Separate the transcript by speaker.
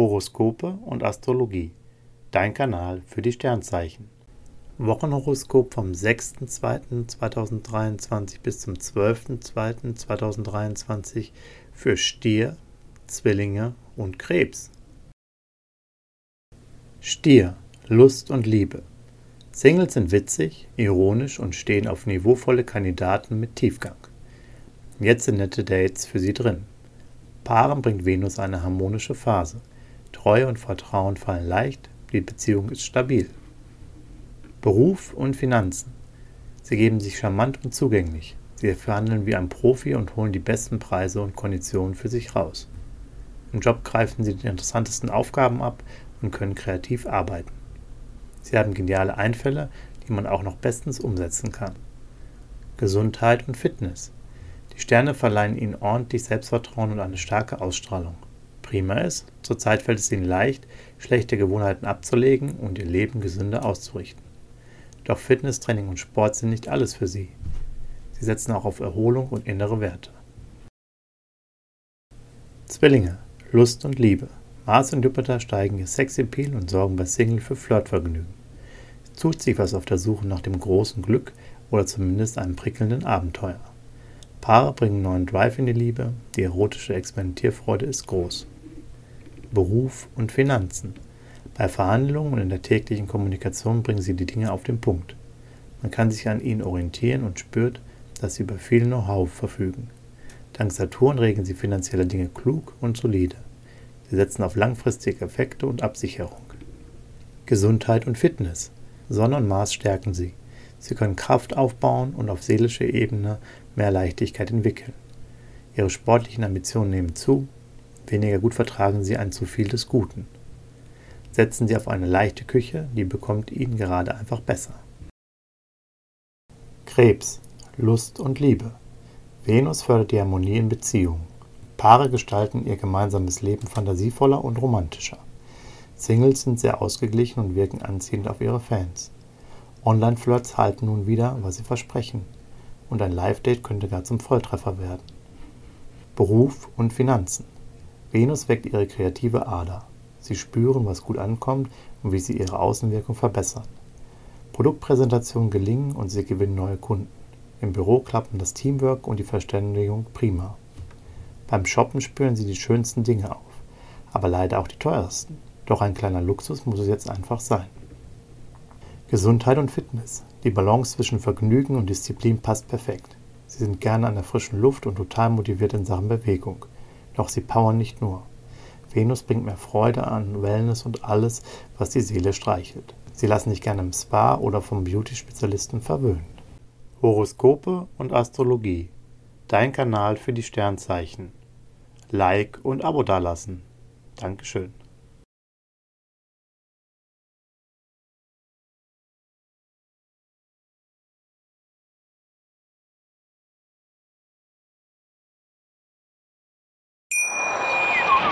Speaker 1: Horoskope und Astrologie. Dein Kanal für die Sternzeichen. Wochenhoroskop vom 6.2.2023 bis zum 12.2.2023 für Stier, Zwillinge und Krebs. Stier, Lust und Liebe. Singles sind witzig, ironisch und stehen auf niveauvolle Kandidaten mit Tiefgang. Jetzt sind nette Dates für sie drin. Paaren bringt Venus eine harmonische Phase. Treue und Vertrauen fallen leicht, die Beziehung ist stabil. Beruf und Finanzen. Sie geben sich charmant und zugänglich. Sie verhandeln wie ein Profi und holen die besten Preise und Konditionen für sich raus. Im Job greifen sie die interessantesten Aufgaben ab und können kreativ arbeiten. Sie haben geniale Einfälle, die man auch noch bestens umsetzen kann. Gesundheit und Fitness. Die Sterne verleihen ihnen ordentlich Selbstvertrauen und eine starke Ausstrahlung. Prima ist, zurzeit fällt es ihnen leicht, schlechte Gewohnheiten abzulegen und ihr Leben gesünder auszurichten. Doch Fitnesstraining und Sport sind nicht alles für sie. Sie setzen auch auf Erholung und innere Werte. Zwillinge, Lust und Liebe. Mars und Jupiter steigen ihr Sexappeal und sorgen bei Single für Flirtvergnügen. Es tut sich was auf der Suche nach dem großen Glück oder zumindest einem prickelnden Abenteuer. Paare bringen neuen Drive in die Liebe, die erotische Experimentierfreude ist groß. Beruf und Finanzen. Bei Verhandlungen und in der täglichen Kommunikation bringen sie die Dinge auf den Punkt. Man kann sich an ihnen orientieren und spürt, dass sie über viel Know-how verfügen. Dank Saturn regeln sie finanzielle Dinge klug und solide. Sie setzen auf langfristige Effekte und Absicherung. Gesundheit und Fitness. Sonne und Mars stärken sie. Sie können Kraft aufbauen und auf seelischer Ebene mehr Leichtigkeit entwickeln. Ihre sportlichen Ambitionen nehmen zu, weniger gut vertragen sie ein zu viel des Guten. Setzen Sie auf eine leichte Küche, die bekommt Ihnen gerade einfach besser. Krebs, Lust und Liebe. Venus fördert die Harmonie in Beziehungen. Paare gestalten ihr gemeinsames Leben fantasievoller und romantischer. Singles sind sehr ausgeglichen und wirken anziehend auf ihre Fans. Online-Flirts halten nun wieder, was sie versprechen. Und ein Live-Date könnte gar zum Volltreffer werden. Beruf und Finanzen. Venus weckt ihre kreative Ader. Sie spüren, was gut ankommt und wie sie ihre Außenwirkung verbessern. Produktpräsentationen gelingen und sie gewinnen neue Kunden. Im Büro klappen das Teamwork und die Verständigung prima. Beim Shoppen spüren sie die schönsten Dinge auf, aber leider auch die teuersten. Doch ein kleiner Luxus muss es jetzt einfach sein. Gesundheit und Fitness. Die Balance zwischen Vergnügen und Disziplin passt perfekt. Sie sind gerne an der frischen Luft und total motiviert in Sachen Bewegung. Doch sie powern nicht nur. Venus bringt mehr Freude an Wellness und alles, was die Seele streichelt. Sie lassen sich gerne im Spa oder vom Beauty-Spezialisten verwöhnen. Horoskope und Astrologie. Dein Kanal für die Sternzeichen. Like und Abo dalassen. Dankeschön.